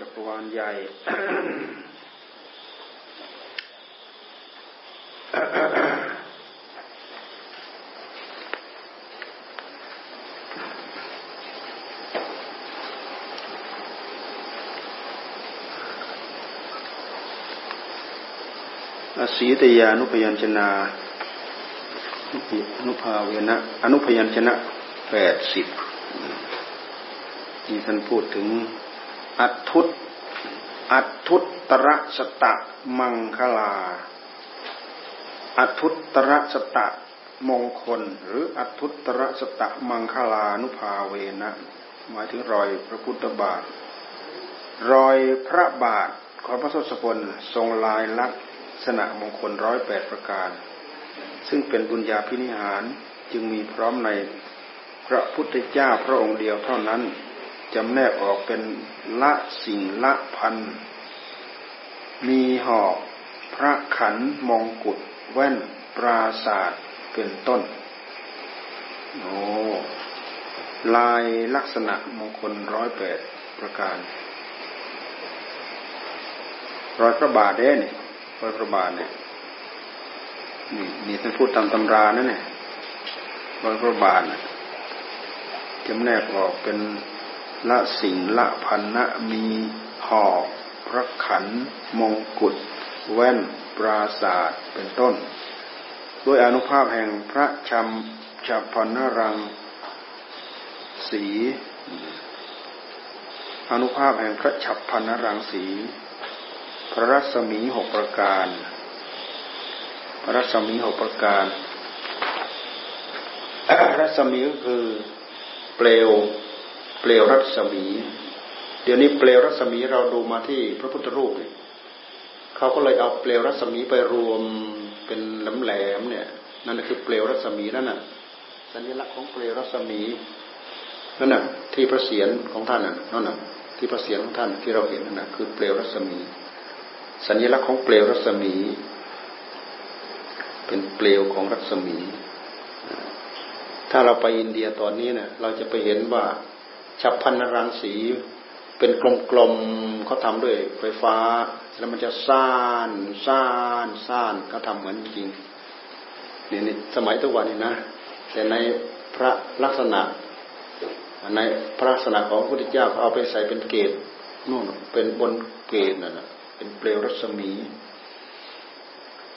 จักรวาลใหญ่สีตยานุพยัญชนะอนุภาเวนะอนุพยัญชนะแปดสิบที่ท่านพูดถึง อัตุตอัตุตระสตะมังคลา อัตุตระสตะมงคล หรืออัตุตระสตะมังคลานุภาเวนะ หมายถึงรอยพระพุทธบาท รอยพระบาทของพระทศพลทรงลายลักษณะมงคลร้อยแปดประการ ซึ่งเป็นบุญญาพินิหารจึงมีพร้อมในพระพุทธเจ้าพระองค์เดียวเท่านั้น จำแนกออกเป็นละสิ่งละพัน มีหอกพระขันมงกุฎแว่นปราศาสตร์เป็นต้น โอ้ลายลักษณะมงคลร้อยแปดประการรอยพระบาทเด้เนี่ยรอยพระบาทเนี่ยนี่นี่ท่านพูดตามตำรานั่นเนี่ยรอยพระบาทเนี่ยจำแนกออกเป็น ละสิ่งละพันนะมีหอกพระขันมงกุฎแว่นปราศาสตร์เป็นต้น ด้วยอนุภาพแห่งพระชำฉับพันนรังสี อนุภาพแห่งพระฉับพันนรังสี พระรัศมีหกประการ พระรัศมีหกประการ รัศมีก็คือเปลว เปลวรัศมี เดี๋ยวนี้เปลวรัศมีเราดูมาที่พระพุทธรูปเนี่ยเขาก็เลยเอาเปลวรัศมีไปรวมเป็นแหลมๆเนี่ย นั่นคือเปลวรัศมีนั่นน่ะสัญลักษณ์ของเปลวรัศมีนั่นน่ะที่พระเศียรของท่านน่ะนั่นน่ะที่พระเศียรของท่านที่เราเห็นนั่นน่ะคือเปลวรัศมี สัญลักษณ์ของเปลวรัศมี เป็นเปลวของรัศมี ถ้าเราไปอินเดียตอนนี้เนี่ยเราจะไปเห็นว่า ฉับพันรังสี เป็นกลมๆเขาทำด้วยไฟฟ้า แล้วมันจะซ่านซ่านซ่านเขาทำเหมือนจริงนี่นี่สมัยตุวันนี้นะ แต่ในพระลักษณะ ในพระลักษณะของพระพุทธเจ้าเขาเอาไปใส่เป็นเกศนู่นเป็นบนเกศนั่นนะเป็นเปลวรัศมี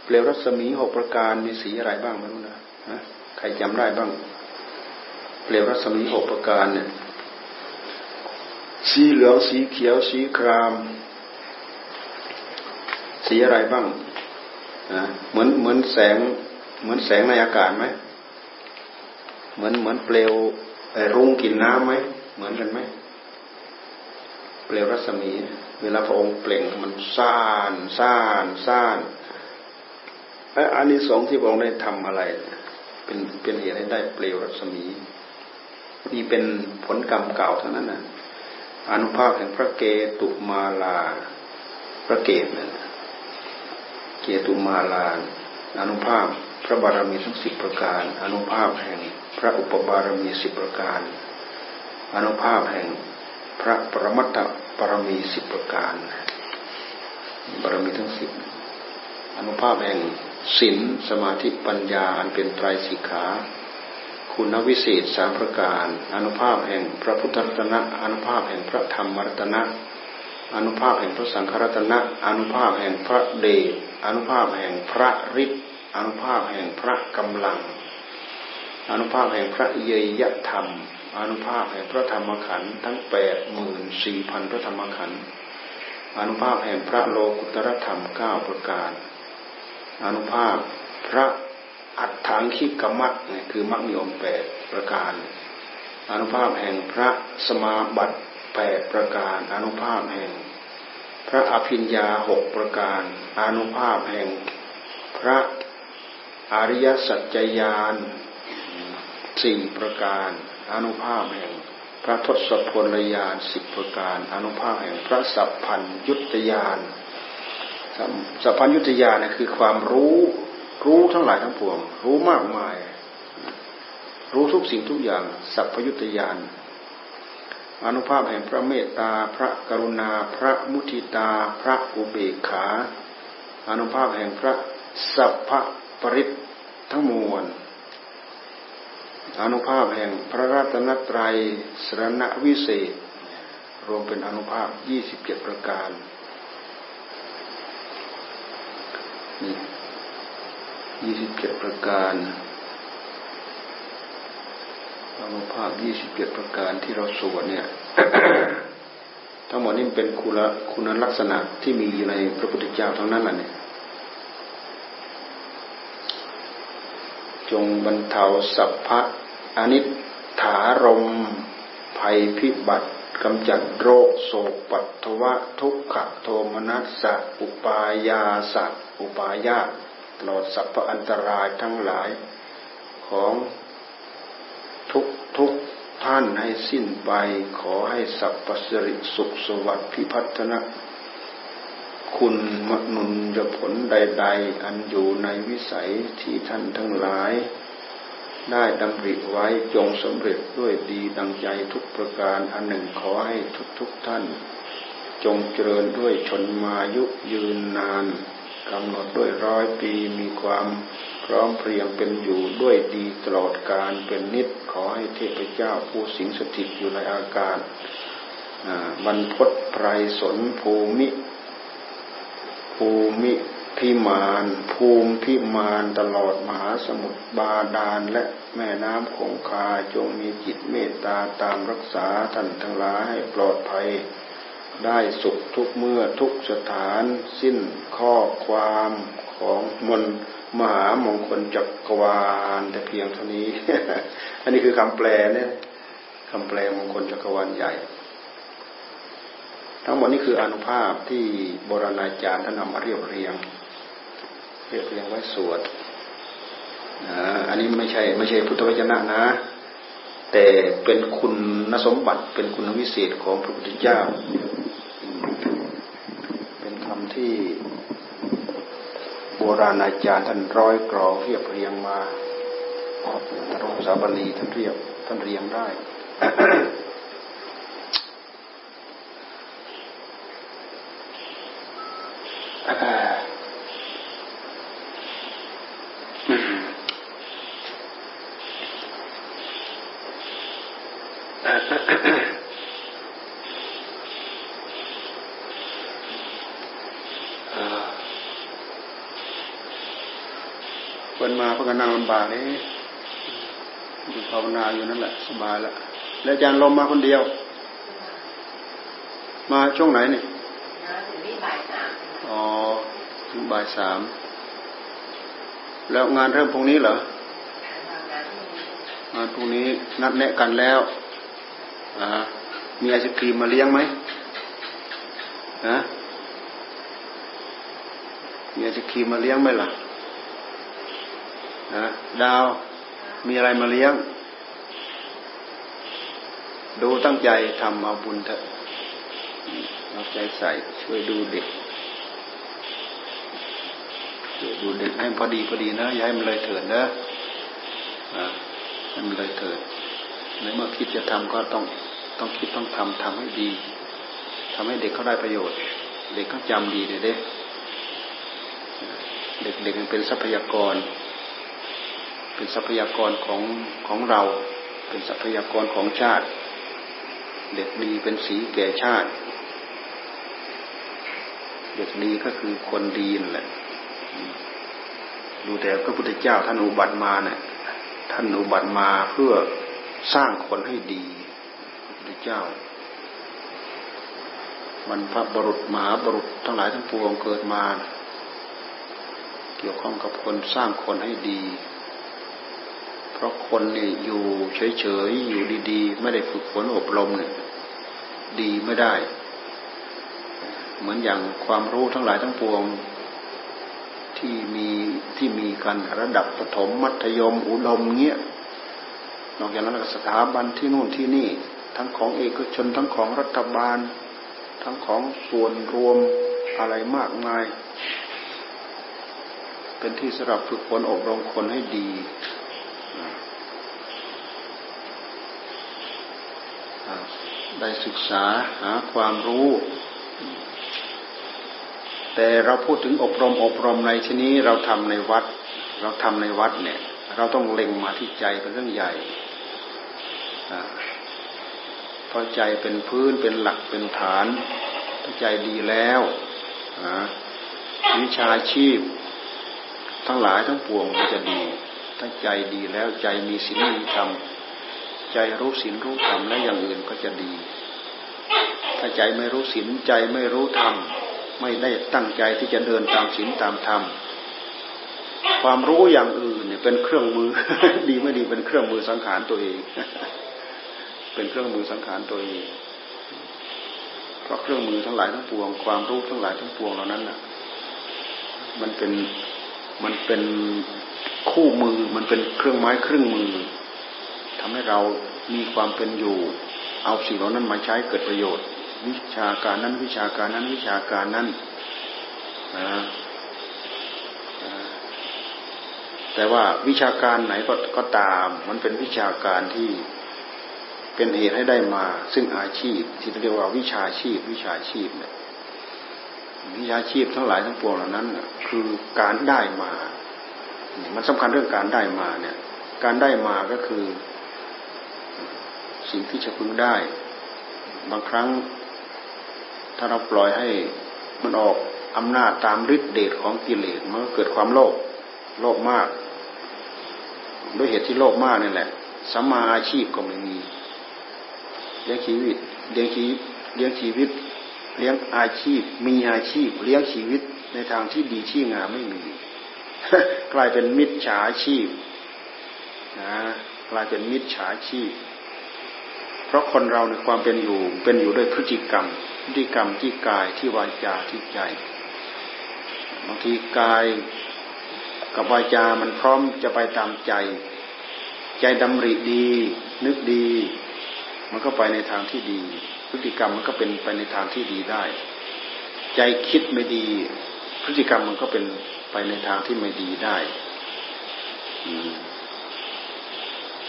เปลวรัศมีหกประการมีสีอะไรบ้างไม่รู้นะใครจำได้บ้าง เปลวรัศมีหกประการเนี่ย สีเหลืองสีเขียว สีคราม สีอะไรบ้างนะเหมือนเหมือนแสง เหมือนแสงในอากาศไหมเหมือนเหมือนเปลวรุ่งกินน้ำไหมเหมือนกันไหมเปลวรัศมี เวลาพระองค์เปล่งมันซ่านซ่านซ่านไออันนี้สองที่พระองค์ได้ทำอะไร เป็นเป็นเหตุให้ได้เปลวรัศมี นี่เป็นผลกรรมเก่าเท่านั้นนะ อนุภาพแห่งพระเกตุมาลา พระเกตนั่นเกตุมาลา อนุภาพพระบารมีทั้งสิบประการ อนุภาพแห่งพระอุปบารมีสิบประการ อนุภาพแห่งพระปรมัตถบารมีสิบประการ บารมีทั้งสิบอนุภาพแห่งศีลสมาธิปัญญาอันเป็นไตรสิกขา คุณวิเศษสามประการอนุภาพแห่งพระพุทธรัตนะอนุภาพแห่งพระธรรมรัตนะอนุภาพแห่งพระสังฆรัตนะอนุภาพแห่งพระเดชอนุภาพแห่งพระฤทธิ์อนุภาพแห่งพระกำลัง อนุภาพแห่งพระเยยธรรม อนุภาพแห่งพระธรรมขันธ์ทั้งแปดหมื่นสี่พันพระธรรมขันธ์อนุภาพแห่งพระโลกุตรธรรมเก้าประการ อนุภาพพระ อัตถังคิกมัตเนี่ยคือมรรคมีองค์แปดประการอนุภาพแห่งพระสมาบัติแปดประการอนุภาพแห่ง พระอภิญญาหกประการอนุภาพแห่งพระอริยสัจจยานสี่ประการอนุภาพแห่ง พระทศพลยานสิบประการอนุภาพแห่งพระสัพพัญยุตยานสัพพัญยุตยานเนี่ยคือความรู้ รู้ทั้งหลายทั้งปวง รู้มากมาย รู้ทุกสิ่งทุกอย่าง สัพพยุตยานอนุภาพแห่งพระเมตตา พระกรุณา พระมุทิตา พระอุเบกขาอนุภาพแห่งพระสัพพปริตทั้งมวลอนุภาพแห่งพระรัตนตรัยสรณวิเศษ รวมเป็นอนุภาพยี่สิบเจ็ดประการนี่ ยี่สิบเจ็ดประการอนุภาพยี่สิบเจ็ดประการที่เราสวดเนี่ย ทั้งหมดนี้เป็นคุณคุณลักษณะที่มีอยู่ในพระพุทธเจ้าทั้งนั้นแหละเนี่ย จงบรรเทาสัพพะอนิถารมภัยพิบัติกำจัดโรคโศกปัตถวะ ทุกขโทมนัสสะอุปายาสัตอุปายา ตลอดสัพพอันตรายทั้งหลายของทุกทุกท่านให้สิ้นไป ขอให้สัพพสิริสุขสวัสดิ์พิพัฒนะ คุณมนุนจะผลใด ๆ อันอยู่ในวิสัยที่ท่านทั้งหลาย ได้ดำริไว้จงสำเร็จด้วยดีดังใจทุกประการอันหนึ่งขอให้ทุกๆทท่าน จงเจริญด้วยชนมายุยืนนาน กำหนดด้วยร้อยปีมีความพร้อมเพรียงเป็นอยู่ด้วยดีตลอดการเป็นนิดขอให้เทพเจ้าผู้สิงสถิตอยู่ในอากาศบรรพศไพรสนภูมิภูมิพิมานภูมิพิมานตลอดมหาสมุทรบาดาลและแม่น้ำคงคาจงมีจิตเมตตาตามรักษาท่านทั้งหลายให้ปลอดภัย ได้สุขทุกเมื่อทุกสถานสิ้นข้อความของมนมหามงคลจักรวาลแต่เพียงเท่านี้ อันนี้คือคำแปลเนี่ยคำแปลมงคลจักรวาลใหญ่ ทั้งหมดนี้คืออนุภาพที่โบราณอาจารย์ท่านนำมาเรียบเรียง เรียบเรียงไว้สวดอันนี้ไม่ใช่ไม่ใช่พุทธวจนะนะ แต่เป็นคุณนสมบัติเป็นคุณวิเศษของพระพุทธเจ้า ที่โบราณอาจารย์ท่านร้อยกรองเรียบเรียงมาตรภาษาบาลีท่านเรียบท่านเรียงได้ คนมาเพื่อนั่งลำบากนี่อยู่ภาวนาอยู่นั่นแหละสบายแล้วแล้วอาจารย์ลมมาคนเดียว มาช่วงไหนนี่อ๋อถึงบ่ายสามแล้วงานเริ่มพรุ่งนี้เหรองานพรุ่งนี้นัดแนะกันแล้วอ่ามีไอศครีมมาเลี้ยงไหมฮะมีไอศครีมมาเลี้ยงไหมล่ะนะ ดาว มีอะไรมาเลี้ยง ดูตั้งใจทำเอาบุญเถอะเอาใจใส่ช่วยดูเด็กช่วยดูเด็กให้พอดีพอดีนะอย่าให้มันเลยเถิดนะให้มันเลยเถิดในเมื่อคิดจะทำก็ต้องต้องคิดต้องทำทำให้ดีทำให้เด็กเขาได้ประโยชน์ เด็กเขาจำดีเด็กเด็กเด็กเป็นทรัพยากร เป็นทรัพยากรของของเรา เป็นทรัพยากรของชาติ เด็กดีเป็นสีแก่ชาติ เด็กดีก็คือคนดีนั่นแหละดูแต่พระพุทธเจ้าท่านอุบัติมาเนี่ยท่านอุบัติมาเพื่อสร้างคนให้ดีพุทธเจ้ามันพระบรุษมหาบรุษทั้งหลายทั้งปวงเกิดมา เกี่ยวข้องกับคนสร้างคนให้ดี ราะคนนี่อยู่เฉยๆ อยู่ดีๆ ไม่ได้ฝึกฝนอบรมเนี่ยดีไม่ได้ เหมือนอย่างความรู้ทั้งหลายทั้งปวงที่มีที่มีกันระดับปฐมมัธยมอุดมเงี้ยนอกจากนั้นสถาบันที่นู่นที่นี่ ทั้งของเอกชนทั้งของรัฐบาล ทั้งของส่วนรวมอะไรมากมาย เป็นที่สำหรับฝึกฝนอบรมคนให้ดี ได้ศึกษาหาความรู้ แต่เราพูดถึงอบรมอบรมในที่นี้เราทำในวัด เราทำในวัดเนี่ย เราต้องเล็งมาที่ใจเป็นเรื่องใหญ่เพราะใจเป็นพื้นเป็นหลักเป็นฐานถ้าใจดีแล้ววิชาชีพ ทั้งหลายทั้งปวงก็จะดี ถ้าใจดีแล้วใจมีศีลมีธรรม ใจรู้ศีลรู้ธรรมและอย่างอื่นก็จะดี ถ้าใจไม่รู้ศีลใจไม่รู้ธรรมไม่ได้ตั้งใจที่จะเดินตามศีลตามธรรมความรู้อย่างอื่นเนี่ยเป็นเครื่องมือ ดีไม่ดีเป็นเครื่องมือสังขารตัวเอง เป็นเครื่องมือสังขารตัวเองเพราะเครื่องมือทั้งหลายทั้งปวง ความรู้ทั้งหลายทั้งปวงเหล่านั้นน่ะ มันเป็นมันเป็นคู่มือมันเป็นเครื่องไม้เครื่องมือ ทำให้เรามีความเป็นอยู่ เอาสิ่งเหล่านั้นมาใช้เกิดประโยชน์ วิชาการนั้นวิชาการนั้นวิชาการนั้นนะแต่ว่าวิชาการไหนก็ก็ตาม มันเป็นวิชาการที่เป็นเหตุให้ได้มา ซึ่งอาชีพ ที่เรียกว่าวิชาชีพ วิชาชีพเนี่ยวิชาชีพทั้งหลายทั้งปวงเหล่านั้นคือการได้มา มันสำคัญเรื่องการได้มาเนี่ย การได้มาก็คือ สิ่งที่จะพึงได้ บางครั้ง ถ้าเราปล่อยให้มันออกอำนาจตามฤทธิเดชของกิเลสมันก็เกิดความโลภโลภมาก ด้วยเหตุที่โลภมากนี่แหละสัมมาอาชีพก็ไม่มีเลี้ยงชีวิตเลี้ยงชีวิตเลี้ยงชีวิต เลี้ยงอาชีพ มีอาชีพ เลี้ยงชีวิตในทางที่ดีที่งามไม่มี กลายเป็นมิจฉาชีพนะกลายเป็นมิจฉาชีพ เพราะคนเราในความเป็นอยู่เป็นอยู่ด้วยพฤติกรรม พฤติกรรมที่กายที่วาจาที่ใจบางทีกายกับวาจา มันพร้อมจะไปตามใจ ใจดำริดี นึกดี มันก็ไปในทางที่ดี พฤติกรรมมันก็เป็นไปในทางที่ดีได้ ใจคิดไม่ดี พฤติกรรมมันก็เป็นไปในทางที่ไม่ดีได้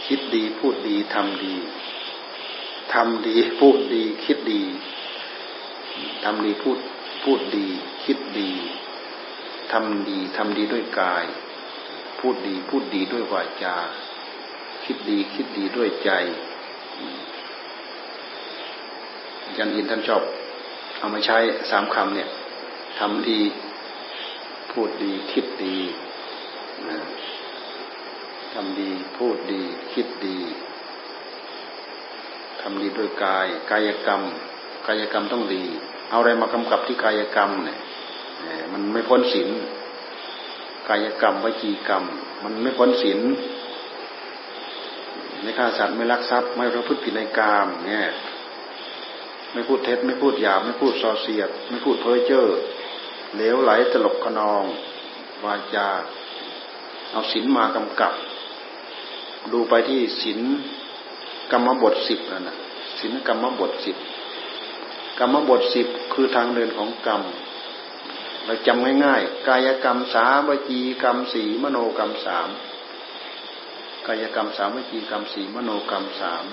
คิดดีพูดดีทำดี ทำดีพูดดีคิดดีทำดีพูดพูดดี คิดดีทำดีทำดีด้วยกาย พูดดีพูดดีด้วยวาจา คิดดีคิดดีด้วยใจอาจารย์อินท่านชอบ เอามาใช้สามคำเนี่ยทำดี พูดดีคิดดีทำดีพูดดี คิดดี ทำดีด้วยกาย กายกรรม กายกรรมต้องดี เอาอะไรมากำกับที่กายกรรมเนี่ยมันไม่พ้นศีลกายกรรมวิจีกรรม มันไม่พ้นศีลไม่ฆ่าสัตว์ไม่ลักทรัพย์ไม่ประพฤติผิดในกามเนี่ยไม่พูดเท็จไม่พูดหยาบไม่พูดส่อเสียด ไม่พูดเพ้อเจ้อเหลวไหลตลบขนองวาจาเอาศีลมากำกับ ดูไปที่ศีล กรรมบทสิบนั่นนะศีลกรรมบทสิบกรรมบทสิบคือทางเดินของกรรม เราจำง่ายๆ กายกรรมสามวิจีกรรมสี่มโนกรรมสามกายกรรมสามวิจีกรรมสี่มโนกรรมสาม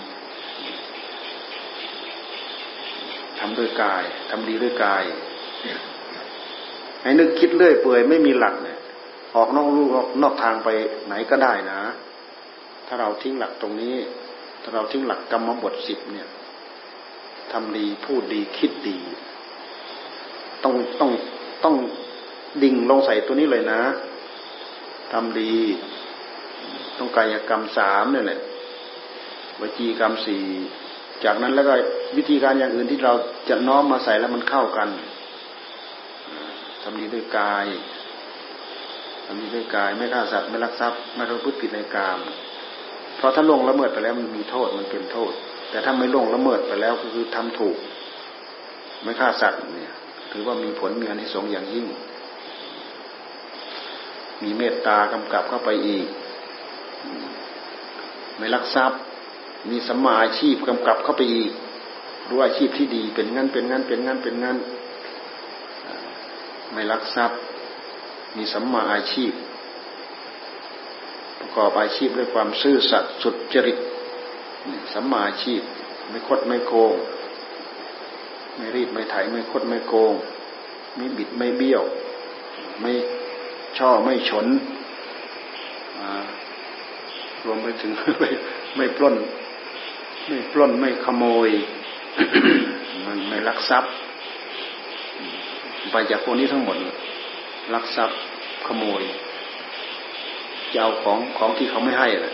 ทำด้วยกายทำดีด้วยกายให้นึกคิดเรื่อยเปื่อยไม่มีหลักเนี่ย ออกนอกลูกนอกทางไปไหนก็ได้นะ ถ้าเราทิ้งหลักตรงนี้ เราทิ้งหลักกรรมบทสิบเนี่ยทำดีพูดดีคิดดี ต้องต้องต้องดิ่งลงใส่ตัวนี้เลยนะทำดี ต้องกายกรรมสามเนี่ยแหละวจีกรรมสี่จากนั้นแล้วก็วิธีการอย่างอื่นที่เราจะน้อมมาใส่แล้วมันเข้ากันทำดีด้วยกายทำดีด้วยกาย ไม่ฆ่าสัตว์ไม่ลักทรัพย์ไม่ประพฤติผิดในกาม เพราะถ้าล่วงละเมิดไปแล้วมันมีโทษมันเป็นโทษ แต่ถ้าไม่ล่วงละเมิดไปแล้วก็คือทำถูก ไม่ฆ่าสัตว์เนี่ย ถือว่ามีผลมีอนิสงส์อย่างยิ่ง มีเมตตากำกับเข้าไปอีก ไม่ลักทรัพย์ มีสัมาอาชีพกำกับเข้าไปอีกรู้อาชีพที่ดีเป็นงั้นเป็นงั้นเป็นงั้นเป็นงั้น ไม่ลักทรัพย์ มีสัมมาอาชีพ ประกอบอาชีพด้วยความซื่อสัตย์สุจริตสัมมาอาชีพ ไม่คดไม่โกง ไม่รีดไม่ไถไม่คดไม่โกง ไม่บิดไม่เบี้ยว ไม่ช่อไม่ฉนรวมไปถึงไม่ไม่ปล้น ไม่ปล้นไม่ขโมยมันไม่ลักทรัพย์ ไปจากพวกนี้ทั้งหมดลักทรัพย์ขโมย จะเอาของของที่เขาไม่ให้นะ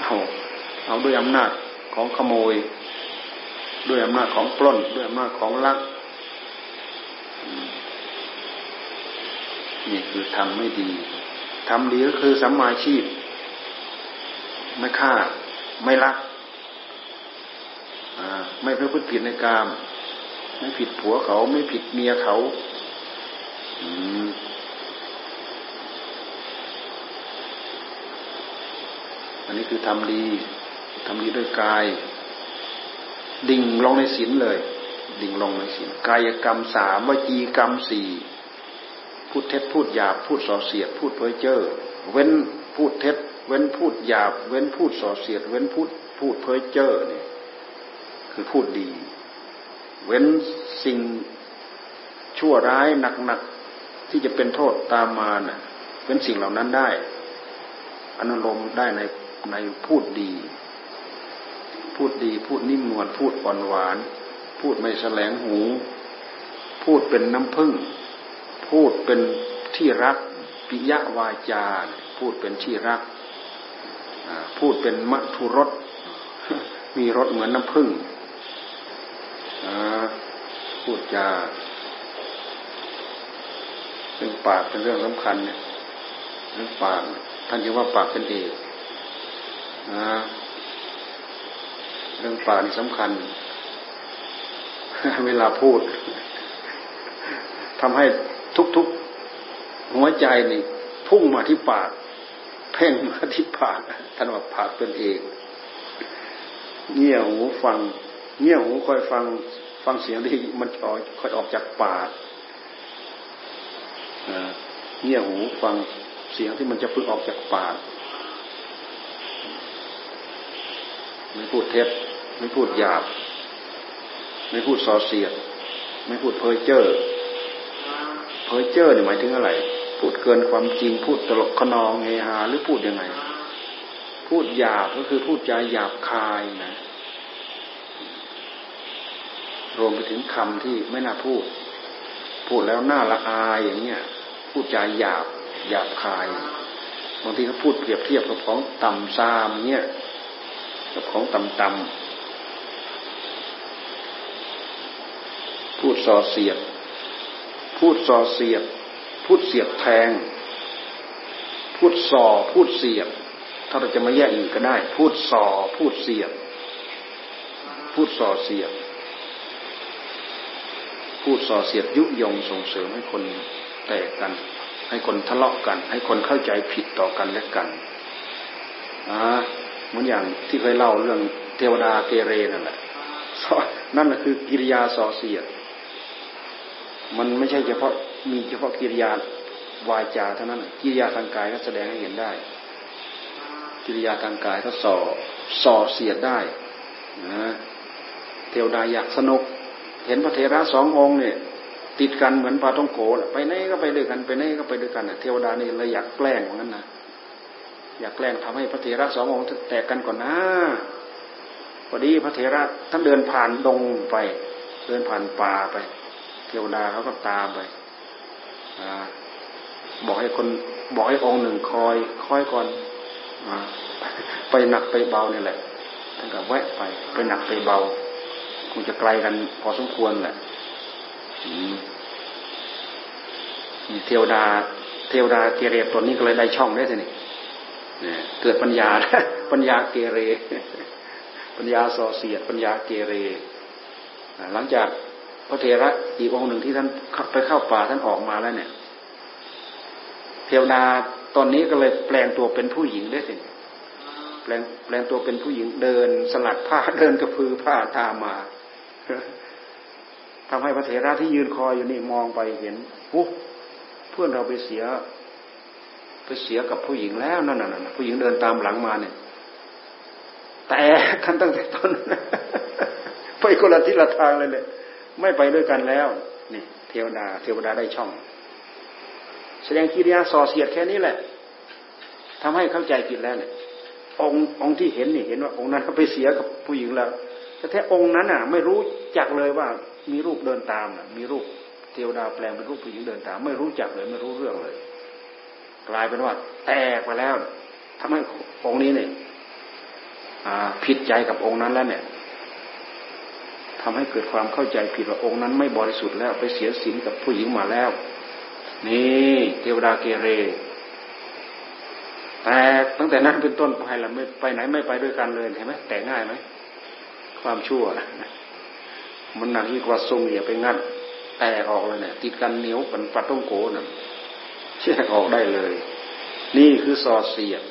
เอาเอาด้วยอำนาจของขโมย ด้วยอำนาจของปล้น ด้วยอำนาจของลักนี่คือทำไม่ดีทำดีก็คือสัมมาชีพ ไม่ฆ่า ไม่ลักไม่ประพฤติผิดในกาม ไม่ผิดผัวเขา ไม่ผิดเมียเขาอัันนี้คือทำดีทำดีด้วยกาย ดิ่งลงในศีลเลย ดิ่งลงในศีลกายกรรมสามวจีกรรมสี่พูดเท็จพูดหยาบพูดส่อเสียด พูดเพ้อเจ้อเว้นพูดเท็จ เว้นพูดหยาบ เว้นพูดส่อเสียด เว้นพูดพูดเพ้อเจ้อเนี่ยคือพูดดี เว้นสิ่งชั่วร้ายหนักๆที่จะเป็นโทษตามมานะ่ะเว้นสิ่งเหล่านั้นได้อนุโลมได้ใน ในพูดดี พูดดีพูดนิ่มนวลพูดอ่อนหวาน พูดไม่แสลงหู พูดเป็นน้ำผึ้งพูดเป็นที่รักปิยวาจา พูดเป็นที่รัก พูดเป็นมัทุรสมีรสเหมือนน้ำผึ้งพูดจาเรื่องปากเป็นเรื่องสำคัญเนี่ยเรื่องปากท่านจะว่าปากเป็นเอก เรื่องปากนี่สำคัญ เวลาพูดทำให้ทุกๆหัวใจนี่พุ่งมาที่ปาก เพ่งมาที่ปากท่านว่าปากเป็นเอกเงี่ยหูฟัง เงี่ยหูคอยฟังฟังเสียงที่มันค่อยออกจากปากเงี่ยหูฟังเสียงที่มันจะพึ่งออกจากปาก ไม่พูดเท็จ ไม่พูดหยาบ ไม่พูดส่อเสียด ไม่พูดเพ้อเจ้อเพ้อเจ้อเนี่ยหมายถึงอะไร พูดเกินความจริง พูดตลกขนองเฮฮาหรือพูดยังไง พูดหยาบก็คือพูดจาหยาบคายนะรวมไปถึงคำที่ไม่น่าพูด พูดแล้วน่าละอายอย่างเงี้ย พูดจาหยาบหยาบคาย บางทีเขาพูดเปรียบเทียบกับของต่ำซามเงี้ย กับของต่ำๆพูดส่อเสียด พูดส่อเสียด พูดเสียดแทง พูดส่อพูดเสียด ถ้าเราจะมาแยกอื่นก็ได้ พูดส่อพูดเสียด พูดส่อเสียด พูดส่อเสียดยุยงส่งเสริมให้คนแตกกัน ให้คนทะเลาะกัน ให้คนเข้าใจผิดต่อกันและกันอ่า เหมือนอย่างที่เคยเล่าเรื่องเทวดาเกเรนั่นแหละนั่นแหละคือกิริยาส่อเสียด มันไม่ใช่เฉพาะมีเฉพาะกิริยาวาจาเท่านั้นกิริยาทางกายก็แสดงให้เห็นได้ กิริยาทางกายก็ส่อส่อเสียดได้นะเทวดาอยากสนุก เห็นพระเทระสององค์เนี่ย ติดกันเหมือนปลาท่องโกไปไหนก็ไปด้วยกันไปไหนก็ไปด้วยกันเทวดานี่เลยอยากแกล้งเหมือนกันนะ อยากแกล้งทำให้พระเถระสององค์แตกกันก่อนนะพอดีพระเถระท่านเดินผ่านดงไป เดินผ่านป่าไป เทวดาเขาก็ตามไปอบอกให้คนบอกให้องค์หนึ่งคอยคอยก่อนอไปหนักไปเบาเนี่ยแหละท่านก็แวะไปไปหนักไปเบาคงจะไกลกันพอสมควรแหละเทวดา เทวดาเกเรตัวนี้ก็เลยได้ช่องได้สินี่ เกิดปัญญา ปัญญาเกเร ปัญญาส่อเสียด ปัญญาเกเร หลังจากพระเทระอีกองหนึ่งที่ท่านไปเข้าป่าท่านออกมาแล้วเนี่ย เทวดาตอนนี้ก็เลยแปลงตัวเป็นผู้หญิงได้สิแปลงแปลงตัวเป็นผู้หญิงเดินสลัดผ้าเดินกระพือผ้าตามมาทำให้พระเถระที่ยืนคอยอยู่นี่มองไปเห็นปุ๊เพื่อนเราไปเสีย ไปเสียกับผู้หญิงแล้วนั่นน่ะผู้หญิงเดินตามหลังมาเนี่ย แต่กันตั้งแต่ต้นไปคนละทิศละทางเลยเลยไม่ไปด้วยกันแล้วนี่เทวดา เทวดาได้ช่อง แสดงกิริยาส่อเสียดแค่นี้แหละทำให้เข้าใจผิดแล้วเนี่ยองค์องค์ที่เห็นนี่เห็นว่า องค์นั้นไปเสียกับผู้หญิงแล้วแต่แท้องค์นั้นอะ ไม่รู้จักเลยว่ามีรูปเดินตามมีรูปเทวดาแปลงเป็นรูปผู้หญิงเดินตาม ไม่รู้จักเลยไม่รู้เรื่องเลย กลายเป็นว่า แตกไปแล้วทำให้องค์นี้เนี่ยผิดใจกับองค์นั้นแล้วเนี่ยทำให้เกิดความเข้าใจผิดว่าองค์นั้นไม่บริสุทธิ์แล้วไปเสียสินกับผู้หญิงมาแล้ว นี่เทวดาเกเร แต่ตั้งแต่นั้นเป็นต้นไปล้วไม่ไปไหนไม่ไปด้วยกันเลยเห็นไหมแต่ง่ายไหมความชั่วมันหนักยิ่งกว่าทรงเหยียไปงัดแตกออกเลยเนี่ยติดกันเหนียวเป็นปัดต้องโกน่ะ แยกออกได้เลย นี่คือสอเสียด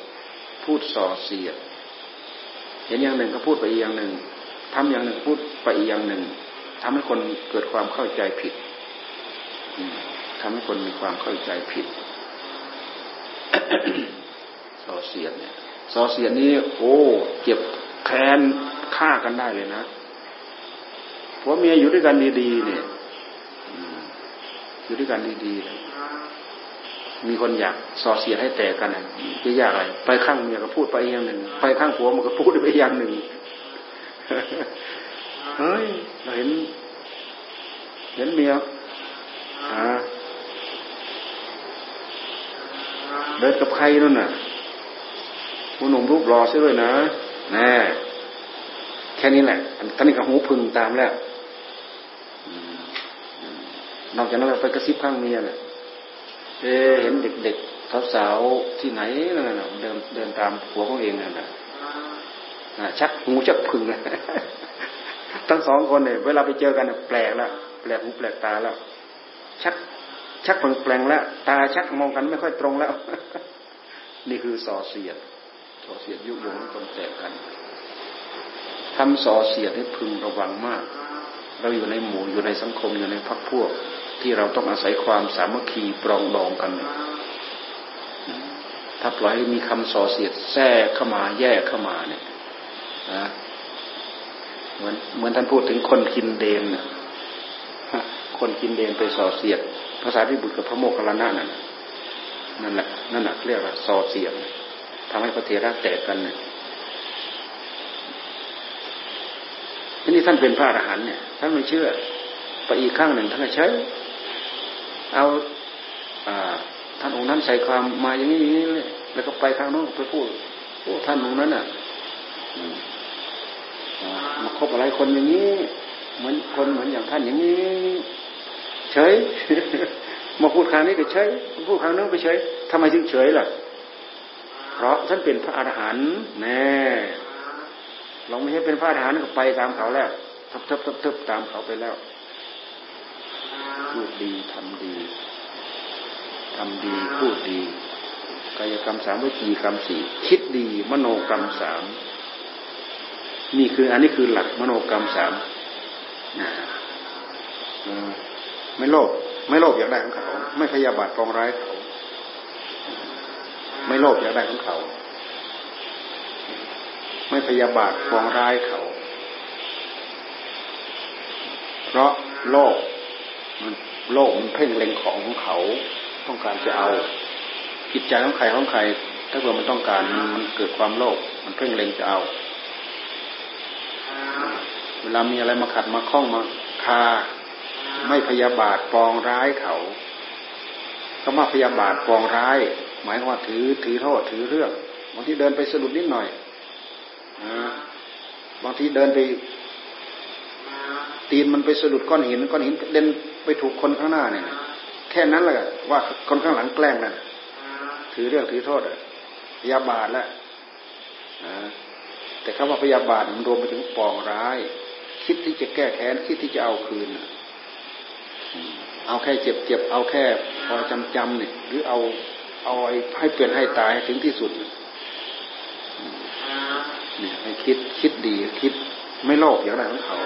พูดส่อเสียด เห็นอย่างหนึ่งก็พูดไปอีกอย่างหนึ่งทำอย่างหนึ่งพูดไปอีกอย่างหนึ่งทำให้คนเกิดความเข้าใจผิดทำให้คนมีความเข้าใจผิดส่อเสียดเนี่ยส่อเสียดนี้โอ้เจ็บแค้นฆ่ากันได้เลยนะผัวเมียอยู่ด้วยกันดีๆเนี่ยอยู่ด้วยกันดีๆ มีคนอยากส่อเสียดให้แตกกันจะยากอะไร ไปข้างเมียก็พูดไปอย่างหนึ่ง ไปข้างผัวมันก็พูดไปอย่างหนึ่งเฮ้ยเราเห็น เห็นเมียอ่าเดินกับใครนั่นน่ะผู้หนุ่มรูปรอใช่ด้วยนะแน่แค่นี้แหละตอนนี้ก็หูพึงตามแล้วนอกจากนั้นไปกระซิบข้างเมียเนี่ย เอเห็นเด็กๆสาวๆที่ไหนนั่นน่ะเดินเดินตามผัวของเองนั่นน่ะชักหูชักพึ่งทั้งสองคนเนี่ยเวลาไปเจอกันแปลกแล้วแปลกหูแปลกตาแล้ว ชักชักแปลงแล้วตาชักมองกันไม่ค่อยตรงแล้ว นี่คือส่อเสียดส่อเสียดยุยงตนแตกกันทำส่อเสียดให้พึงระวังมาก เราอยู่ในหมู่อยู่ในสังคมอยู่ในพักพวก ที่เราต้องอาศัยความสามัคคีปรองดองกัน ถ้าปล่อยให้มีคำส่อเสียดแทรกเข้ามาแยกเข้ามาเนี่ยนะเหมือนเหมือนท่านพูดถึงคนกินเดนนคนกินเดนไปส่อเสียด ภาษาที่บุตรกับพระโมคคัลลานะนั่นนั่นแหละนั่นแหละเรียกว่าส่อเสียดทำให้พระเทระแตกกันเนี่ยทีนี้ท่านเป็นพระอรหันต์เนี่ยท่านไม่เชื่อไปอีกข้างหนึ่งท่านก็ใช้ เอาท่านองค์นั้นใส่ความมาอย่างนี้อย่างนี้เลยแล้วก็ไปทางโน้นไปพูดโอ้ท่านองค์นั้นอะมาคบอะไรคนอย่างนี้ เหมือนคนเหมือนอย่างท่านอย่างนี้เฉยมาพูดครั้งนี้ก็เฉยพูดครั้งนู้นไปเฉยทำไมถึงเฉยล่ะ เพราะท่านเป็นพระอรหันต์แน่ลองไม่ให้เป็นพระอรหันต์ก็ไปตามเขาแล้วทับทับทับทับตามเขาไปแล้ว พูดดีทำดีทำดีพูดดีกายกรรมสามวิจีกรรมสี่คิดดี มโนกรรมสามนี่คืออันนี้คือหลักมโนกรรมสามไม่โลภไม่โลภอยากได้ของเขา ไม่พยาบาทปองร้ายเขาไม่โลภอยากได้ของเขา ไม่พยาบาทปองร้ายเขา เพราะโลภ มันโลกมันเพ่งเล็งของของเขาต้องการจะเอาจิตใจของใครของใคร ถ้าเกิดมันต้องการมันเกิดความโลภมันเพ่งเล็งจะเอา เวลามีอะไรมาขัดมาคล้องมาคาไม่พยาบาทปองร้ายเขาก็มาพยาบาทปองร้าย หมายว่าถือถือโทษถือเรื่องบางทีเดินไปสะดุดนิดหน่อยบางทีเดินไป ตีนมันไปสะดุดก้อนหินก้อนหินเด่นไปถูกคนข้างหน้าเนี่ยแค่นั้นแหละว่าคนข้างหลังแกล้งนั่นถือเรื่องถือโทษพยาบาทแล้วแต่คำว่าพยาบาทมันรวมไปถึงปองร้าย คิดที่จะแก้แค้นคิดที่จะเอาคืนเอาแค่เจ็บเจ็บเอาแค่พอจำจำเนี่ยหรือเอาเอาให้เปลี่ยนให้ตายถึงที่สุดเนี่ยให้คิดคิดดีคิดไม่โลภอย่างไรของเขา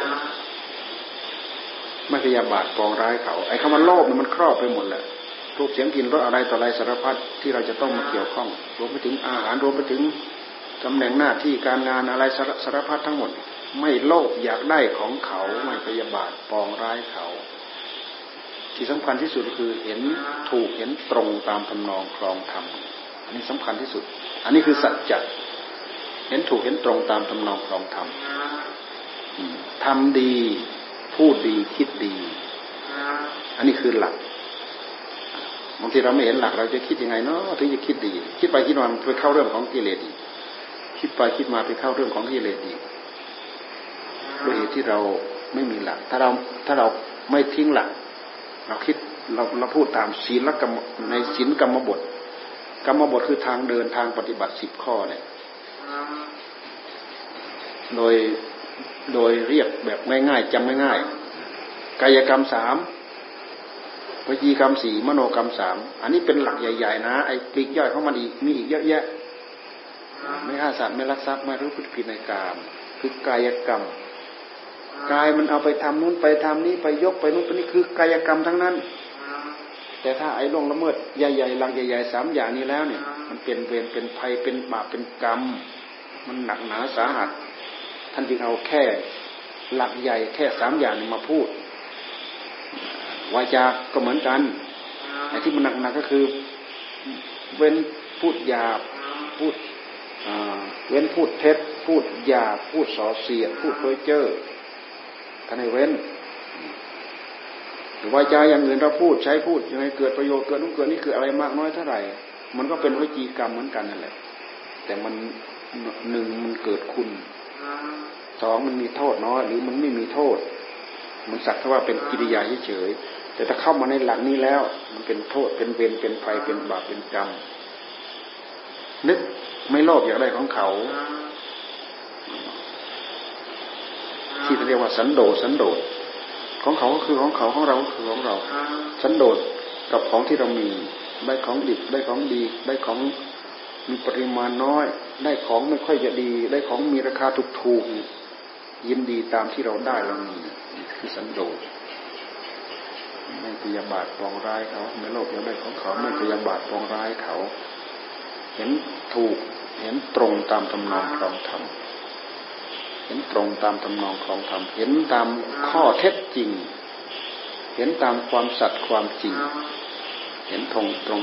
ไม่พยาบาทปองร้ายเขา ไอ้คำว่าโลภมันครอบไปหมดแหละรูปเสียงกินรสอะไรต่ออะไรสารพัดที่เราจะต้องมาเกี่ยวข้อง รวมไปถึงอาหารรวมไปถึงตำแหน่งหน้าที่การงานอะไรสารพัดทั้งหมด ไม่โลภอยากได้ของเขาไม่พยาบาทปองร้ายเขา ที่สำคัญที่สุดคือเห็นถูกเห็นตรงตามทำนองคลองธรรมอันนี้สำคัญที่สุด อันนี้คือสัจจะเห็นถูกเห็นตรงตามทำนองคลองธรรมทำดี พูดดีคิดดี อันนี้คือหลักบางทีเราไม่เห็นหลักเราจะคิดยังไงเนาะถึงจะคิดดี คิดไปคิดมาไปเข้าเรื่องของกิเลสอีกคิดไปคิดมาไปเข้าเรื่องของกิเลสอีกด้วยเหตุที่เราไม่มีหลัก ถ้าเราถ้าเราไม่ทิ้งหลัก เราคิดเราเราพูดตามศีลกรรมในศีลกรรมบท กรรมบทคือทางเดินทางปฏิบัติสิบข้อเนี่ย โดย โดยเรียกแบบง่ายๆจำง่ายๆกายกรรมสามวิจีกรรมสี่มโนกรรมสามอันนี้เป็นหลักใหญ่ ๆ นะไอ้ปีกย่อยของมันอีกมีอีกเยอะแยะ ไม่ฆ่าสัตว์ไม่ลักทรัพย์ไม่รู้พฤติผิดในกามคือกายกรรมกายมันเอาไปทำนู้นไปทำนี้ไปยกไปนู้นไปนี่คือกายกรรมทั้งนั้น แต่ถ้าไอ้ลงละเมิดใหญ่ๆหลักใหญ่ๆสามอย่างนี้แล้วเนี่ย มันเป็นเวรเป็นภัยเป็นบาปเป็นกรรม มันหนักหนาสาหัส ท่านจึงเอาแค่หลักใหญ่แค่สามอย่างมาพูด วาจาก็เหมือนกันไอ้ที่มันหนักๆก็คือ เว้นพูดหยาบพูดเว้นพูดเท็จ พูดหยาบพูดส่อเสียด พูดเพ้อเจ้อท่านให้เว้นวาจาอย่างอื่นเราพูดใช้พูดยังไงเกิดประโยชน์เกิดนุ่งเกิดนี่คืออะไรมากน้อยเท่าไหร่ มันก็เป็นวิจีกรรมเหมือนกันนั่นแหละ แต่มันหนึ่งมันเกิดคุณ สองมันมีโทษน้อยหรือมันไม่มีโทษ มันสักแต่ว่าเป็นกิริยาเฉยแต่ถ้าเข้ามาในหลักนี้แล้ว มันเป็นโทษเป็นเวรเป็นภัยเป็นบาปเป็นกรรมนึกไม่โลภอยากได้ของเขาที่เรียกว่าสันโดษสันโดษของเขาก็คือของเขาของเราก็คือของเรา สันโดษกับของที่เรามีได้ของดิบได้ของดี ได้ของมีปริมาณน้อย ได้ของไม่ค่อยจะดี ได้ของมีราคาถูกๆ ยินดีตามที่เราได้เรามีคือสันโดษไม่พยาบาทปองร้ายเขาไม่โลภอยากได้ของเขาไม่พยาบาทปองร้ายเขา เห็นถูกเห็นตรงตามทำนองครองธรรมเห็นตรงตามทำนองครองธรรมเห็นตามข้อเท็จจริง เห็นตามความสัตย์ความจริง เห็นตรงตรง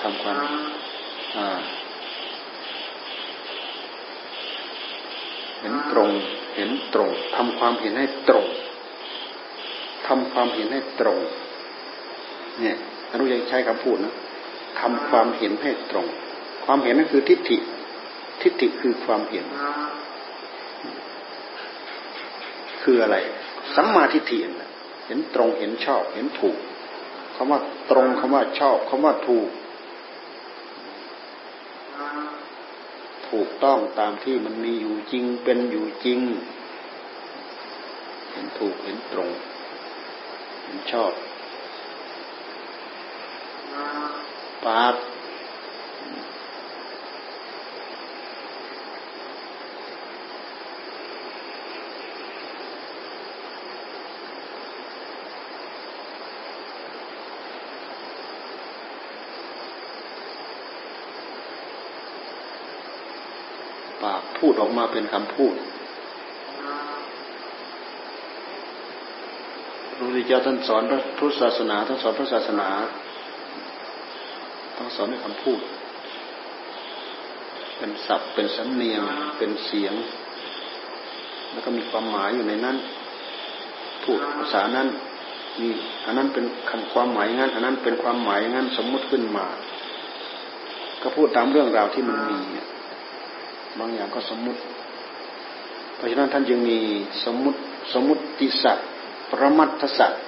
ทำความ เห็นตรง เห็นตรงทำความเห็นให้ตรงทำความเห็นให้ตรง เนี่ยอนุญาตใช้คำพูดนะทำความเห็นให้ตรง ความเห็นนั่นคือทิฏฐิ ทิฏฐิคือความเห็น คืออะไร สัมมาทิฏฐิเห็นตรงเห็นชอบ เห็นถูกคำว่าตรงคำว่าชอบคำว่าถูก ถูกต้องตามที่มันมีอยู่จริงเป็นอยู่จริง เห็นถูกเห็นตรงชอบปากปาก พูดออกมาเป็นคำพูดพุทธเจ้าท่านสอนพระพุทธศาสนาท่านสอนพระศาสนา ต้องสอนด้วยคำพูด เป็นศัพท์เป็นสำเนียงเป็นเสียง แล้วก็มีความหมายอยู่ในนั้น พูดภาษานั้นมีอันนั้นเป็นคำความหมายงั้น อันนั้นเป็นความหมายงั้นสมมุติขึ้นมา ก็พูดตามเรื่องราวที่มันมี บางอย่างก็สมมุติ เพราะฉะนั้นท่านจึงมีสมมุติสมมุติสัตว์ปรมัตถสัตว์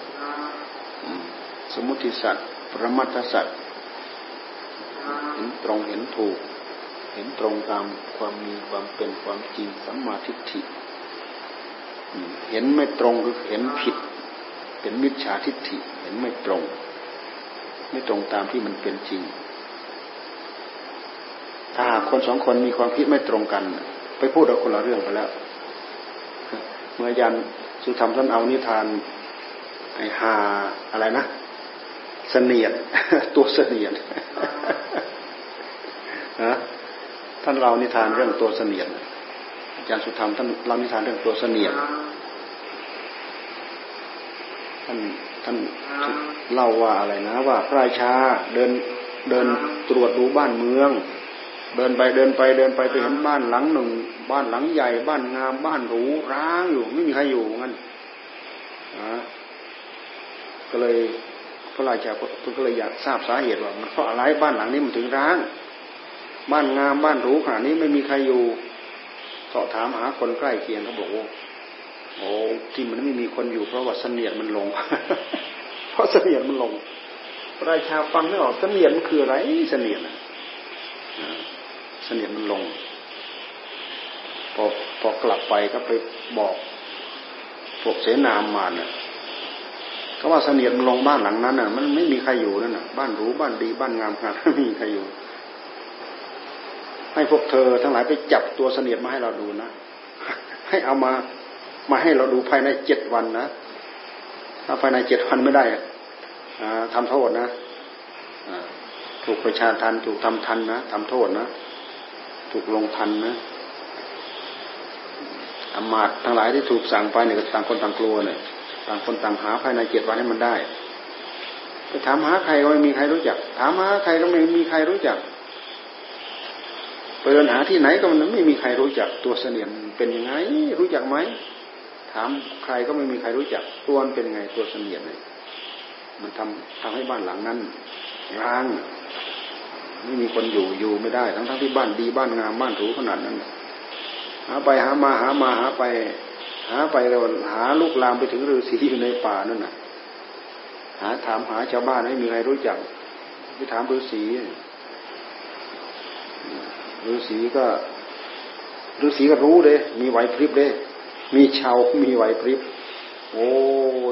สมุติสัตว์ปรมัตถสัตว์เห็นตรงเห็นถูก เห็นตรงตามความมีความเป็นความจริงสัมมาทิฏฐิเห็นไม่ตรงคือเห็นผิด เป็นมิจฉาทิฏฐิเห็นไม่ตรง ไม่ตรงตามที่มันเป็นจริง ถ้าคนสองคนมีความคิดไม่ตรงกัน ไปพูดเอาคนละเรื่องไปแล้ว เมื่อยันสุธรรมท่านเอานิทานไอหาอะไรนะเสนียดตัวเสนียดนะท่านเรานิทานเรื่องตัวเสนียดอาจารย์สุธรรมท่านเล่านิทานเรื่องตัวเสนียดท่านท่านเล่าว่าอะไรนะ ว่าพระราชาเดินเดินตรวจดูบ้านเมือง เดินไปเดินไปเดินไปไปเห็นบ้านหลังหนึ่ง บ้านหลังใหญ่บ้านงามบ้านหรูร้างอยู่ไม่มีใครอยู่งั้นก็เลยพระราชาก็เลยอยากทราบสาเหตุว่ามันเพราะอะไรบ้านหลังนี้มันถึงร้าง บ้านงามบ้านหรูขนาดนี้ไม่มีใครอยู่สอบถามหาคนใกล้เคียงเขาบอกว่าโอ้ที่มันไม่มีคนอยู่ เพราะว่าเสนียดมันลง เพราะเสนียดมันลงราชาฟังไม่ออกเสนียดมันคืออะไรเสนียดนะ สนียดมันลง พอพอกลับไปก็ไปบอกพวกเสนามมาเนี่ยก็ว่าเสนียดมันลงบ้านหลังนั้นน่ะ มันไม่มีใครอยู่นั่นน่ะ บ้านหรูบ้านดีบ้านงามขนาดไม่มีใครอยู่ ให้พวกเธอทั้งหลายไปจับตัวเสนียดมาให้เราดูนะให้เอามามาให้เราดูภายในเจ็ดวันนะถ้าภายในเจ็ดวันไม่ได้ทำโทษนะถูกประชาทันถูกทำทันนะทำโทษนะ ถูกลงทันนะอมาตทั้งหลายที่ถูกสั่งไปเนี่ยต่างคนต่างกลัวเนี่ยต่างคนต่างหาภายในเจ็ดวันให้มันได้ไปถามหาใครก็ไม่มีใครรู้จัก ถามหาใครก็ไม่มีใครรู้จักไปเดินหาที่ไหนก็มันไม่มีใครรู้จักตัวเสนียมเป็นยังไง รู้จักไหมถามใครก็ไม่มีใครรู้จักตัวมันเป็นไงตัวเสนียมเนี่ยมันทำทำให้บ้านหลังนั้นร้าง ไม่มีคนอยู่อยู่ไม่ได้ ทั้งทั้งที่บ้านดีบ้านงามบ้านหรูขนาดนั้นหาไปหามาหามาหาไป หาไปแล้วหาลูกลามไปถึงฤาษีอยู่ในป่านั่นน่ะ หาถามหาชาวบ้านไม่มีใครรู้จักไปถามฤาษีฤาษีก็ฤาษีก็รู้เลยมีไหวพริบเลยมีชาวมีไหวพริบโอ้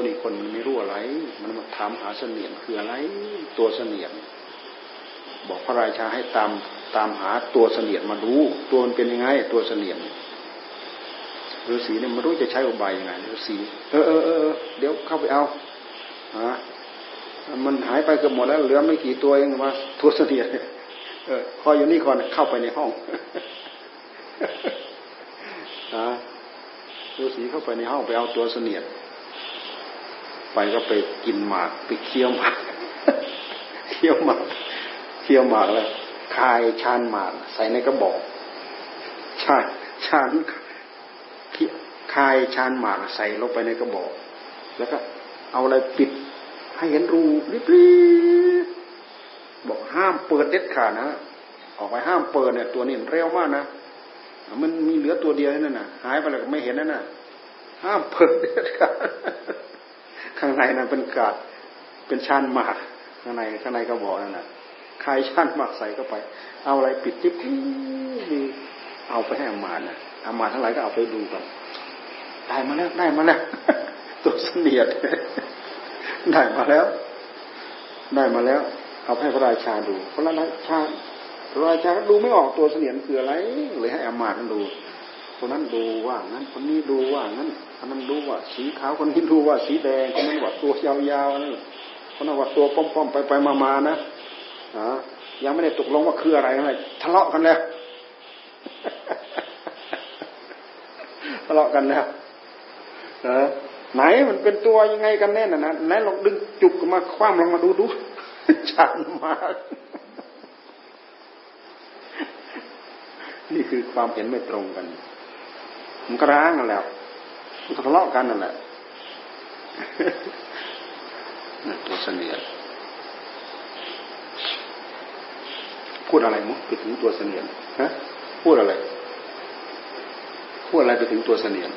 นี่คนมันไม่รู้อะไร มันมาถามหาเสนียนคืออะไร ตัวเสนียน บอกพระราชาให้ตามตามหาตัวเสนียนมาดูตัวมันเป็นยังไง ตัวเสนียนฤาษีเนี่ยไม่รู้จะใช้อุบายยังไงฤาษีเออเออเออเดี๋ยวเข้าไปเอาฮะมันหายไปเกือบหมดแล้วเหลือไม่กี่ตัวเองว่าตัวเสนียนเออคอยอยู่นี่ก่อนเข้าไปในห้องฮะฤาษีเข้าไปในห้องไปเอาตัวเสนียดไปก็ไปกินหมากไปเคี้ยวหมากเคี้ยวหมาก เคี้ยวหมากแล้วคายชานหมากใส่ในกระบอกชาชานคายชานหมากใส่ลงไปในกระบอก แล้วก็เอาอะไรปิดให้เห็นรูริบๆบอกห้ามเปิดเด็ดขาดนะออกไปห้ามเปิดเนี่ยตัวนี้เร็วมากนะมันมีเหลือตัวเดียวนั่นน่ะ หายไปแล้วก็ไม่เห็นนั่นน่ะห้ามเปิดเด็ดขาดข้างในนั้นเป็นกาดเป็นชันหมากข้างในข้างในก็บอกนั่นแห ละคายชั้นหมากใส่เข้าไป เอาอะไรปิดจิ๊บดีเอาไปให้อามาน่ะอามาทั้งหลายก็เอาไปดูกันได้มาแล้วได้มาแล้วตัวเสนียดได้มาแล้ว ได้มาแล้ว เอาให้พระราชาดูพระราชาพระราชาดูไม่ออกตัวเสนียดคืออะไรเลยให้อามาท่านดูคนนั้นดูว่างั้นคนนี้ดูว่างั้นคนนั้นดูว่า สีขาวคนนี้ดูว่าสีแดงคนนั้นว่าตัวยาวๆนี่คนนั้นว่าตัวป้อมๆไปไปมาๆนะ ยังไม่ได้ตกลงว่าคืออะไรอะไรทะเลาะกันแล้วทะเลาะกันแล้วเออไหนมันเป็นตัวยังไงกันแน่น่ะนะไหนลองดึงจุกมาคว้ามลงมาดูดูชันมากนี่คือความเห็นไม่ตรงกัน มันก็ร้างกันแล้วมันทะเลาะกันนั่นแหละนั่นตัวเสนียด พูดอะไรมั้งไปถึงตัวเสนียดฮะพูดอะไร พูดอะไรไปถึงตัวเสนียด